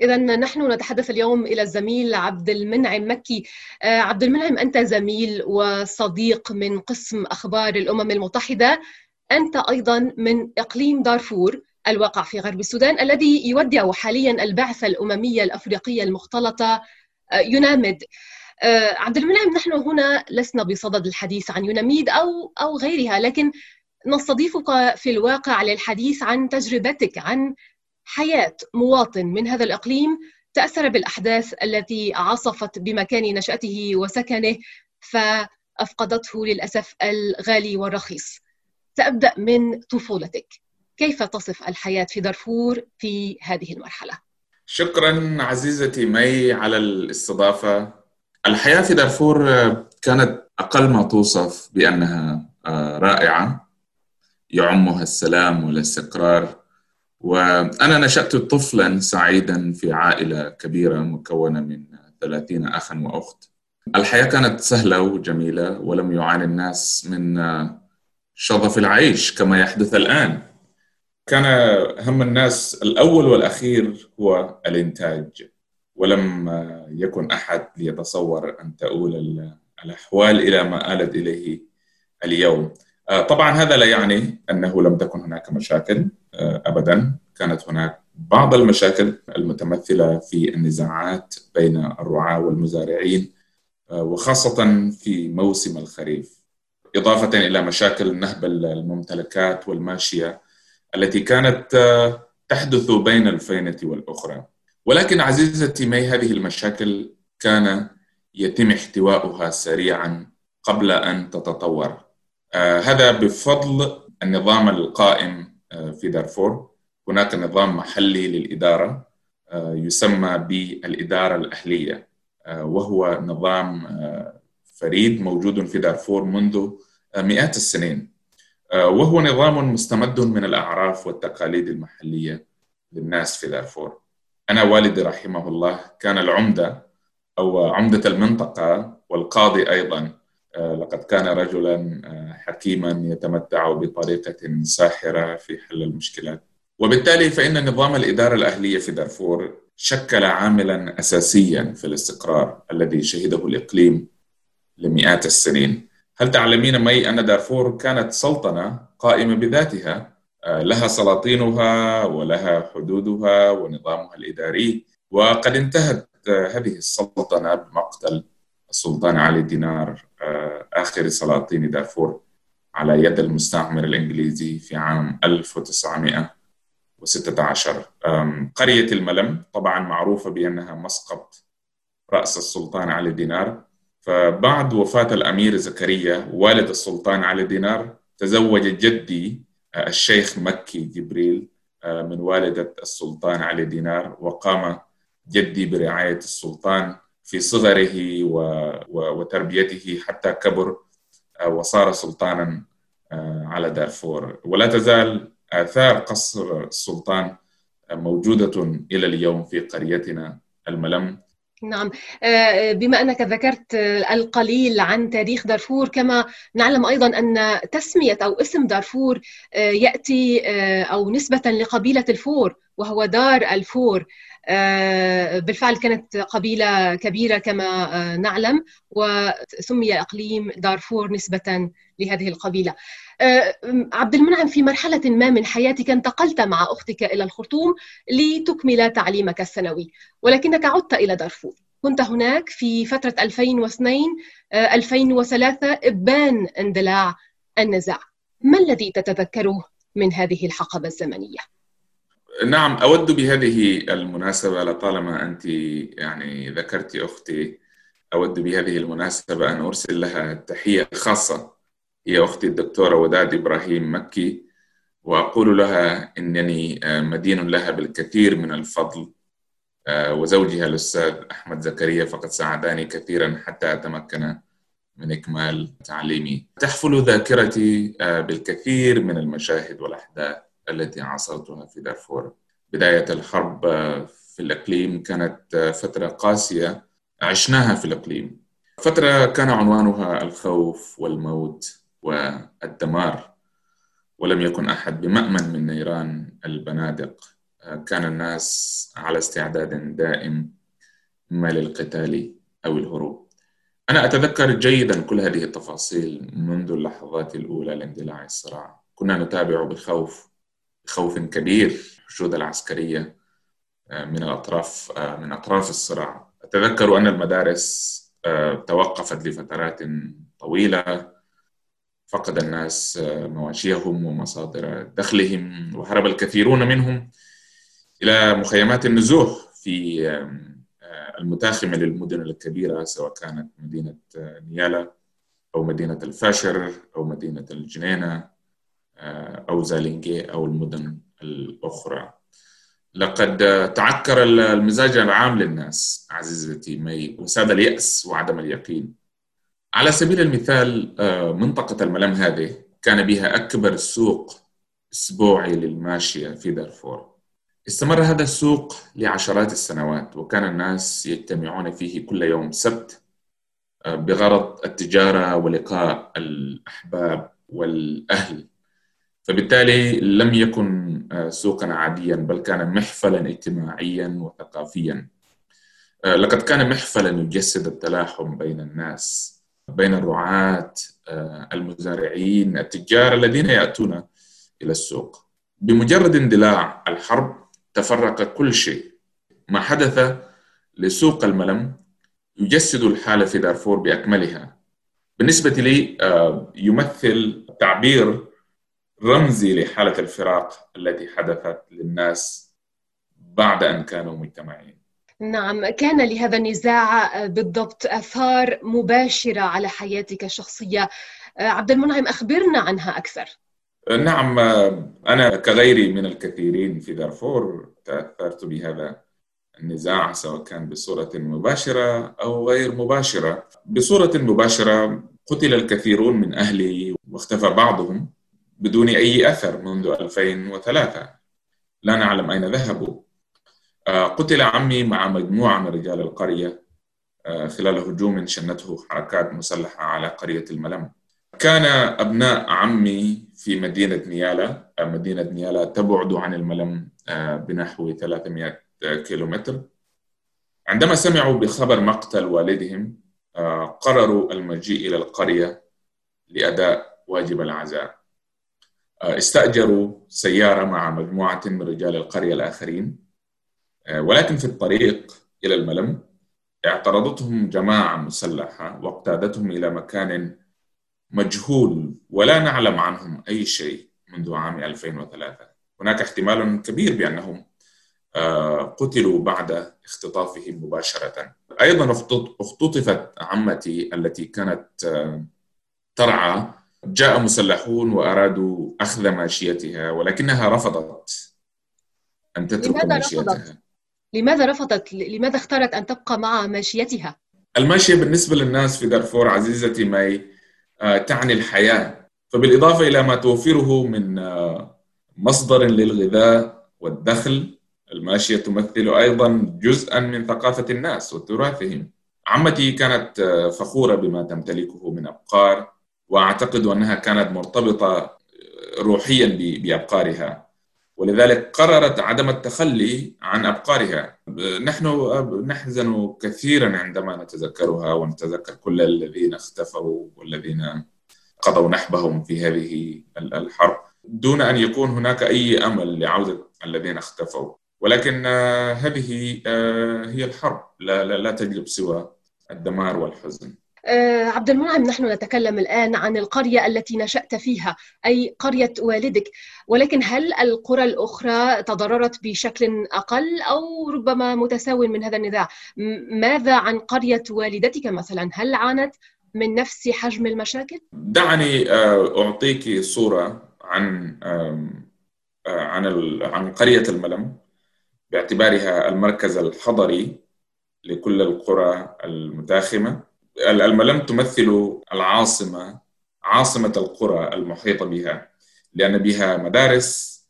إذا نحن نتحدث اليوم إلى الزميل عبد المنعم مكي. عبد المنعم أنت زميل وصديق من قسم أخبار الأمم المتحدة. أنت أيضا من إقليم دارفور الواقع في غرب السودان الذي يودع حاليا البعثة الأممية الأفريقية المختلطة ينامد عبد المنعم نحن هنا لسنا بصدد الحديث عن يوناميد أو أو غيرها لكن نستضيفك في الواقع للحديث عن تجربتك عن حياة مواطن من هذا الإقليم تأثر بالأحداث التي عصفت بمكان نشأته وسكنه فأفقدته للأسف الغالي والرخيص. سأبدأ من طفولتك. كيف تصف الحياة في دارفور في هذه المرحلة؟ شكرا عزيزتي مي على الاستضافة. الحياة في دارفور كانت أقل ما توصف بأنها رائعة. يعمها السلام والاستقرار. وأنا نشأت طفلا سعيدا في عائلة كبيرة مكونة من ثلاثين أخا وأخت. الحياة كانت سهلة وجميلة ولم يعاني الناس من شظف العيش كما يحدث الآن. كان هم الناس الأول والأخير هو الإنتاج ولم يكن أحد ليتصور أن تؤول الأحوال إلى ما آلت إليه اليوم. طبعا هذا لا يعني أنه لم تكن هناك مشاكل. أبدا. كانت هناك بعض المشاكل المتمثلة في النزاعات بين الرعاة والمزارعين وخاصة في موسم الخريف. إضافة إلى مشاكل نهب الممتلكات والماشية التي كانت تحدث بين الفينة والأخرى. ولكن عزيزتي مي هذه المشاكل؟ كان يتم احتواؤها سريعا قبل أن تتطور. هذا بفضل النظام القائم في دارفور. هناك نظام محلي للإدارة يسمى بالإدارة الأهلية وهو نظام فريد موجود في دارفور منذ مئات السنين. وهو نظام مستمد من الأعراف والتقاليد المحلية للناس في دارفور. أنا والدي رحمه الله كان العمدة أو عمدة المنطقة والقاضي أيضا لقد كان رجلا حكيما يتمتع بطريقة ساحرة في حل المشكلات. وبالتالي فإن نظام الإدارة الأهلية في دارفور شكل عاملا أساسيا في الاستقرار الذي شهده الإقليم لمئات السنين. هل تعلمين مي أن دارفور كانت سلطنة قائمة بذاتها؟ لها سلاطينها ولها حدودها ونظامها الإداري وقد انتهت هذه السلطنة بمقتل السلطان علي دينار آخر سلاطين دارفور على يد المستعمر الإنجليزي في عام 1916 قرية الملم طبعا معروفة بأنها مسقط رأس السلطان علي دينار. فبعد وفاة الأمير زكريا والد السلطان علي دينار تزوج جدي الشيخ مكي جبريل من والدة السلطان علي دينار وقام جدي برعاية السلطان. في صغره وتربيته حتى كبر وصار سلطانا على دارفور. ولا تزال آثار قصر السلطان موجودة إلى اليوم في قريتنا الملم. نعم. بما أنك ذكرت القليل عن تاريخ دارفور كما نعلم أيضا أن تسمية أو اسم دارفور يأتي أو نسبة لقبيلة الفور وهو دار الفور. بالفعل كانت قبيلة كبيرة كما نعلم وسمي إقليم دارفور نسبة لهذه القبيلة. عبد المنعم في مرحلة ما من حياتك انتقلت مع أختك إلى الخرطوم لتكمل تعليمك الثانوي ولكنك عدت إلى دارفور. كنت هناك في فترة 2002 2003 إبان اندلاع النزاع. ما الذي تتذكره من هذه الحقبة الزمنية؟ نعم أود بهذه المناسبة لطالما أنت يعني ذكرت أختي أود بهذه المناسبة أن أرسل لها تحية خاصة. هي أختي الدكتورة وداد إبراهيم مكي وأقول لها إنني مدين لها بالكثير من الفضل وزوجها الأستاذ أحمد زكريا فقد ساعداني كثيرا حتى أتمكن من إكمال تعليمي. تحفل ذاكرتي بالكثير من المشاهد والأحداث. التي عاصرتها في دارفور. بداية الحرب في الإقليم كانت فترة قاسية. عشناها في الإقليم. فترة كان عنوانها الخوف والموت والدمار. ولم يكن أحد بمأمن من نيران البنادق. كان الناس على استعداد دائم إما للقتال أو الهروب. أنا أتذكر جيدا كل هذه التفاصيل منذ اللحظات الأولى لاندلاع الصراع. كنا نتابع بخوف بخوف كبير الحشود العسكرية من الأطراف من أطراف الصراع. أتذكر أن المدارس توقفت لفترات طويلة. فقد الناس مواشيهم ومصادر دخلهم وهرب الكثيرون منهم إلى مخيمات النزوح في المتاخمة للمدن الكبيرة سواء كانت مدينة نيالا أو مدينة الفاشر أو مدينة الجنينة. أو زالينجي أو المدن الأخرى. لقد تعكر المزاج العام للناس عزيزتي مي وساد اليأس وعدم اليقين. على سبيل المثال منطقة الملم هذه كان بها أكبر سوق أسبوعي للماشية في دارفور. استمر هذا السوق لعشرات السنوات وكان الناس يجتمعون فيه كل يوم سبت بغرض التجارة ولقاء الأحباب والأهل. فبالتالي لم يكن سوقا عاديا بل كان محفلا اجتماعيا وثقافيا. لقد كان محفلا يجسد التلاحم بين الناس بين الرعاة المزارعين التجار الذين يأتون إلى السوق. بمجرد اندلاع الحرب تفرق كل شيء. ما حدث لسوق الملم يجسد الحالة في دارفور بأكملها. بالنسبة لي يمثل تعبير رمزي لحالة الفراق التي حدثت للناس بعد أن كانوا مجتمعين. نعم كان لهذا النزاع بالضبط آثار مباشرة على حياتك الشخصية. عبد المنعم أخبرنا عنها أكثر. نعم أنا كغيري من الكثيرين في دارفور تأثرت بهذا النزاع سواء كان بصورة مباشرة أو غير مباشرة. بصورة مباشرة قتل الكثيرون من أهلي واختفى بعضهم. بدون أي أثر منذ 2003 لا نعلم أين ذهبوا. قتل عمي مع مجموعة من رجال القرية خلال هجوم شنته حركات مسلحة على قرية الملم. كان أبناء عمي في مدينة نيالا مدينة نيالا تبعد عن الملم بنحو 300 كيلومتر. عندما سمعوا بخبر مقتل والدهم قرروا المجيء إلى القرية لأداء واجب العزاء. استأجروا سيارة مع مجموعة من رجال القرية الآخرين ولكن في الطريق إلى الملم اعترضتهم جماعة مسلحة واقتادتهم إلى مكان مجهول ولا نعلم عنهم أي شيء منذ عام 2003 هناك احتمال كبير بأنهم قتلوا بعد اختطافهم مباشرة. أيضا اختطفت عمتي التي كانت ترعى جاء مسلحون وأرادوا أخذ ماشيتها ولكنها رفضت أن تترك ماشيتها رفضت؟ لماذا رفضت؟ لماذا اختارت أن تبقى مع ماشيتها؟ الماشية بالنسبة للناس في دارفور عزيزتي ماي تعني الحياة فبالإضافة إلى ما توفره من مصدر للغذاء والدخل الماشية تمثل أيضا جزءا من ثقافة الناس وتراثهم عمتي كانت فخورة بما تمتلكه من أبقار وأعتقد أنها كانت مرتبطة روحيا بأبقارها. ولذلك قررت عدم التخلي عن أبقارها. نحن نحزن كثيرا عندما نتذكرها ونتذكر كل الذين اختفوا والذين قضوا نحبهم في هذه الحرب دون أن يكون هناك أي أمل لعودة الذين اختفوا. ولكن هذه هي الحرب. لا, لا تجلب سوى الدمار والحزن. عبد المنعم نحن نتكلم الآن عن القرية التي نشأت فيها أي قرية والدك. ولكن هل القرى الأخرى تضررت بشكل أقل أو ربما متساو من هذا النزاع؟ ماذا عن قرية والدتك مثلا؟ هل عانت من نفس حجم المشاكل؟ دعني أعطيك صورة عن عن عن قرية الملم باعتبارها المركز الحضري لكل القرى المتاخمة. الملم تمثل العاصمة عاصمة القرى المحيطة بها لأن بها مدارس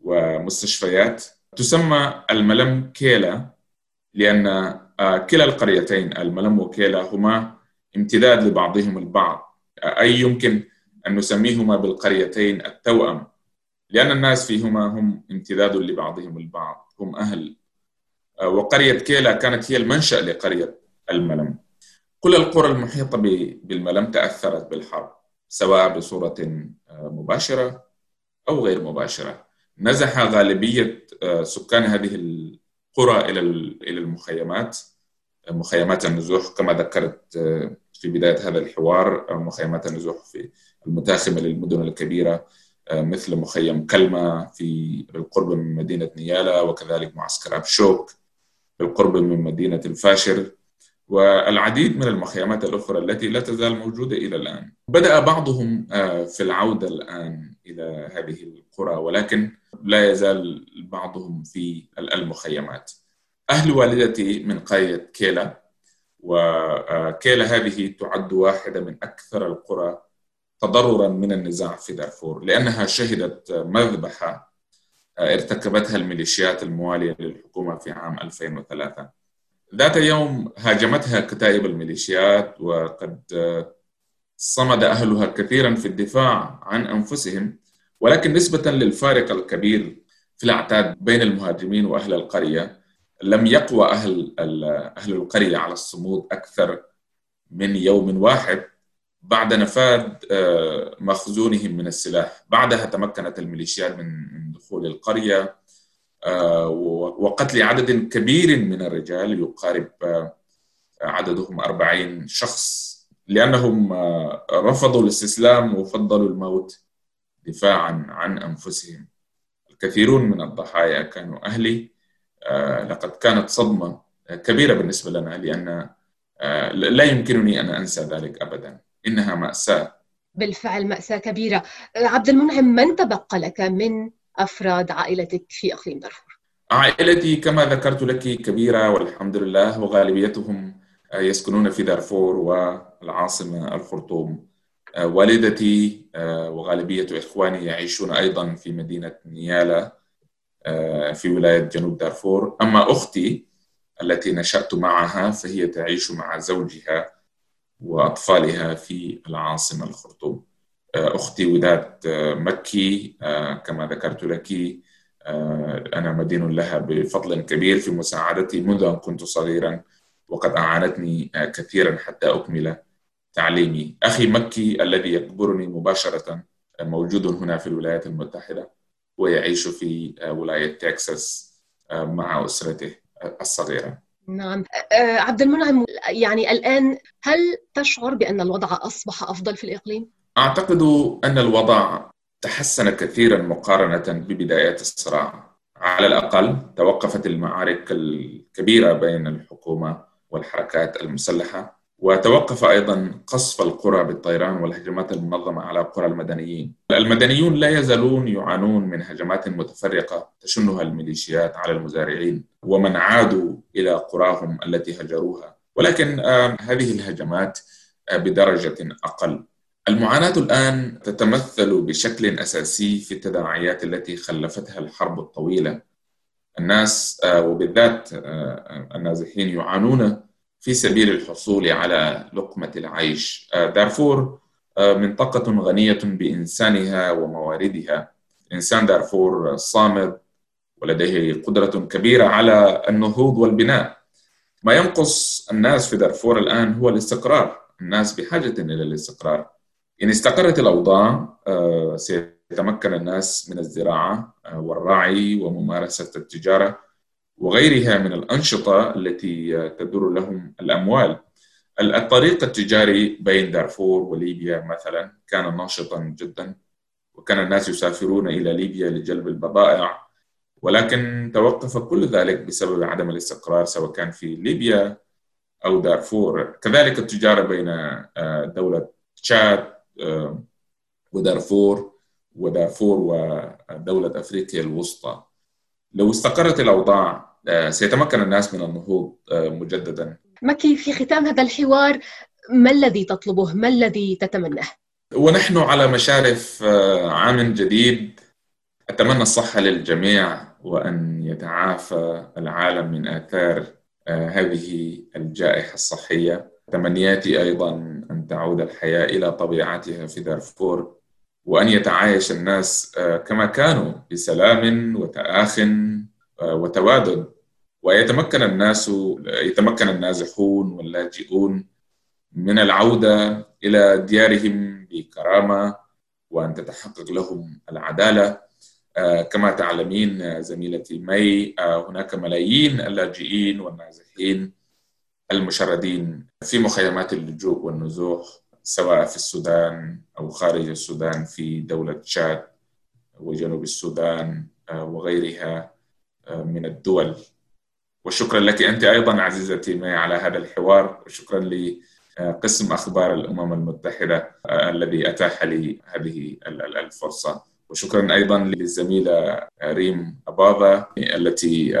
ومستشفيات. تسمى الملم كيلا لأن كلا القريتين الملم وكيلا هما امتداد لبعضهم البعض. أي يمكن أن نسميهما بالقريتين؟ التوأم. لأن الناس فيهما هم امتداد لبعضهم البعض هم أهل. وقرية كيلا كانت هي المنشأ لقرية الملم. كل القرى المحيطة بالملم تأثرت بالحرب سواء بصورة مباشرة أو غير مباشرة. نزح غالبية سكان هذه القرى إلى إلى المخيمات مخيمات النزوح كما ذكرت في بداية هذا الحوار مخيمات النزوح في المتاخمة للمدن الكبيرة مثل مخيم كلمة في بالقرب من مدينة نيالا وكذلك معسكر أبشوك بالقرب من مدينة الفاشر. والعديد من المخيمات الأخرى التي لا تزال موجودة إلى الآن. بدأ بعضهم في العودة الآن إلى هذه القرى ولكن لا يزال بعضهم في المخيمات. أهل والدتي من قرية كيلا وكيلا هذه تعد واحدة من أكثر القرى تضررا من النزاع في دارفور لأنها شهدت مذبحة ارتكبتها الميليشيات الموالية للحكومة في عام 2003 ذات يوم هاجمتها كتائب الميليشيات وقد صمد أهلها كثيرا في الدفاع عن أنفسهم ولكن نسبة للفارق الكبير في الأعداد بين المهاجمين وأهل القرية لم يقوى أهل أهل القرية على الصمود أكثر من يوم واحد بعد نفاذ مخزونهم من السلاح. بعدها تمكنت الميليشيات من دخول القرية وقتل عدد كبير من الرجال يقارب عددهم أربعين شخص لأنهم رفضوا الاستسلام وفضلوا الموت دفاعا عن أنفسهم. الكثيرون من الضحايا كانوا أهلي. لقد كانت صدمة كبيرة بالنسبة لنا لأن لا يمكنني أن أنسى ذلك أبدا. إنها مأساة. بالفعل مأساة كبيرة. عبد المنعم من تبقى لك من أفراد عائلتك في إقليم دارفور؟ عائلتي كما ذكرت لك كبيرة والحمد لله وغالبيتهم يسكنون في دارفور والعاصمة الخرطوم. والدتي وغالبية إخواني يعيشون أيضا في مدينة نيالا في ولاية جنوب دارفور. أما أختي التي نشأت معها فهي تعيش مع زوجها وأطفالها في العاصمة الخرطوم. أختي وداد مكي كما ذكرت لك أنا مدين لها بفضل كبير في مساعدتي منذ أن كنت صغيرا وقد أعانتني كثيرا حتى أكمل تعليمي. أخي مكي الذي يكبرني مباشرة موجود هنا في الولايات المتحدة ويعيش في ولاية تكساس مع أسرته الصغيرة. نعم. عبد المنعم يعني الآن هل تشعر بأن الوضع أصبح أفضل في الإقليم؟ أعتقد أن الوضع تحسن كثيرا مقارنة ببدايات الصراع. على الأقل توقفت المعارك الكبيرة بين الحكومة والحركات المسلحة وتوقف أيضا قصف القرى بالطيران والهجمات المنظمة على قرى المدنيين. المدنيون لا يزالون يعانون من هجمات متفرقة تشنها الميليشيات على المزارعين ومن عادوا إلى قراهم التي هجروها. ولكن هذه الهجمات بدرجة أقل. المعاناة الآن تتمثل بشكل أساسي في التداعيات التي خلفتها الحرب الطويلة. الناس وبالذات النازحين يعانون في سبيل الحصول على لقمة العيش. دارفور منطقة غنية بإنسانها ومواردها. إنسان دارفور صامد ولديه قدرة كبيرة على النهوض والبناء. ما ينقص الناس في دارفور الآن هو الاستقرار. الناس بحاجة إلى الاستقرار. إن استقرت الأوضاع سيتمكن الناس من الزراعة والرعي وممارسة التجارة وغيرها من الأنشطة التي تدر لهم الأموال. الطريق التجاري بين دارفور وليبيا مثلا كان ناشطا جدا وكان الناس يسافرون إلى ليبيا لجلب البضائع ولكن توقف كل ذلك بسبب عدم الاستقرار سواء كان في ليبيا أو دارفور. كذلك التجارة بين دولة تشاد ودارفور ودارفور ودولة أفريقيا الوسطى لو استقرت الأوضاع سيتمكن الناس من النهوض مجددا مكي في ختام هذا الحوار ما الذي تطلبه؟ ما الذي تتمناه؟ ونحن على مشارف عام جديد أتمنى الصحة للجميع وأن يتعافى العالم من آثار هذه الجائحة الصحية تمنياتي أيضا أن تعود الحياة إلى طبيعتها في دارفور وأن يتعايش الناس كما كانوا بسلام وتآخٍ وتوادد ويتمكن الناس يتمكن النازحون واللاجئون من العودة إلى ديارهم بكرامة وأن تتحقق لهم العدالة. آه، كما تعلمين زميلتي مي آه، هناك ملايين اللاجئين والنازحين المشردين في مخيمات اللجوء والنزوح سواء في السودان أو خارج السودان في دولة تشاد وجنوب السودان آه، وغيرها من الدول. وشكرا لك أنت أيضا عزيزتي مي على هذا الحوار. وشكرا لقسم أخبار الأمم المتحدة الذي أتاح لي هذه الفرصة. وشكرا أيضا للزميلة ريم أباضة التي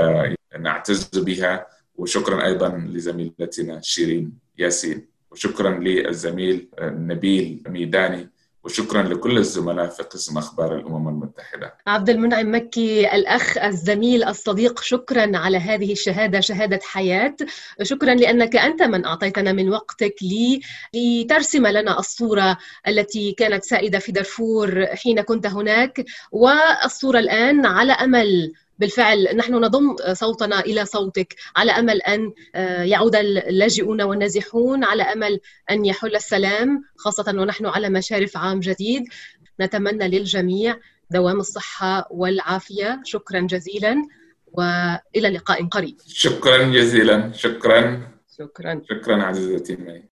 نعتز بها. وشكرا أيضا لزميلتنا شيرين ياسين وشكرا للزميل نبيل ميداني وشكرا لكل الزملاء في قسم أخبار الأمم المتحدة. عبد المنعم مكي الأخ الزميل الصديق شكرا على هذه الشهادة شهادة حياة، شكرا لأنك أنت من أعطيتنا من وقتك لي لترسم لنا الصورة التي كانت سائدة في دارفور حين كنت هناك والصورة الآن على أمل بالفعل نحن نضم صوتنا إلى صوتك على أمل أن آه، يعود اللاجئون والنازحون على أمل أن يحل السلام خاصة ونحن على مشارف عام جديد. نتمنى للجميع دوام الصحة والعافية. شكرا جزيلا وإلى لقاء قريب. شكرا جزيلا. شكرا. شكرا. شكرا عزيزتي. مي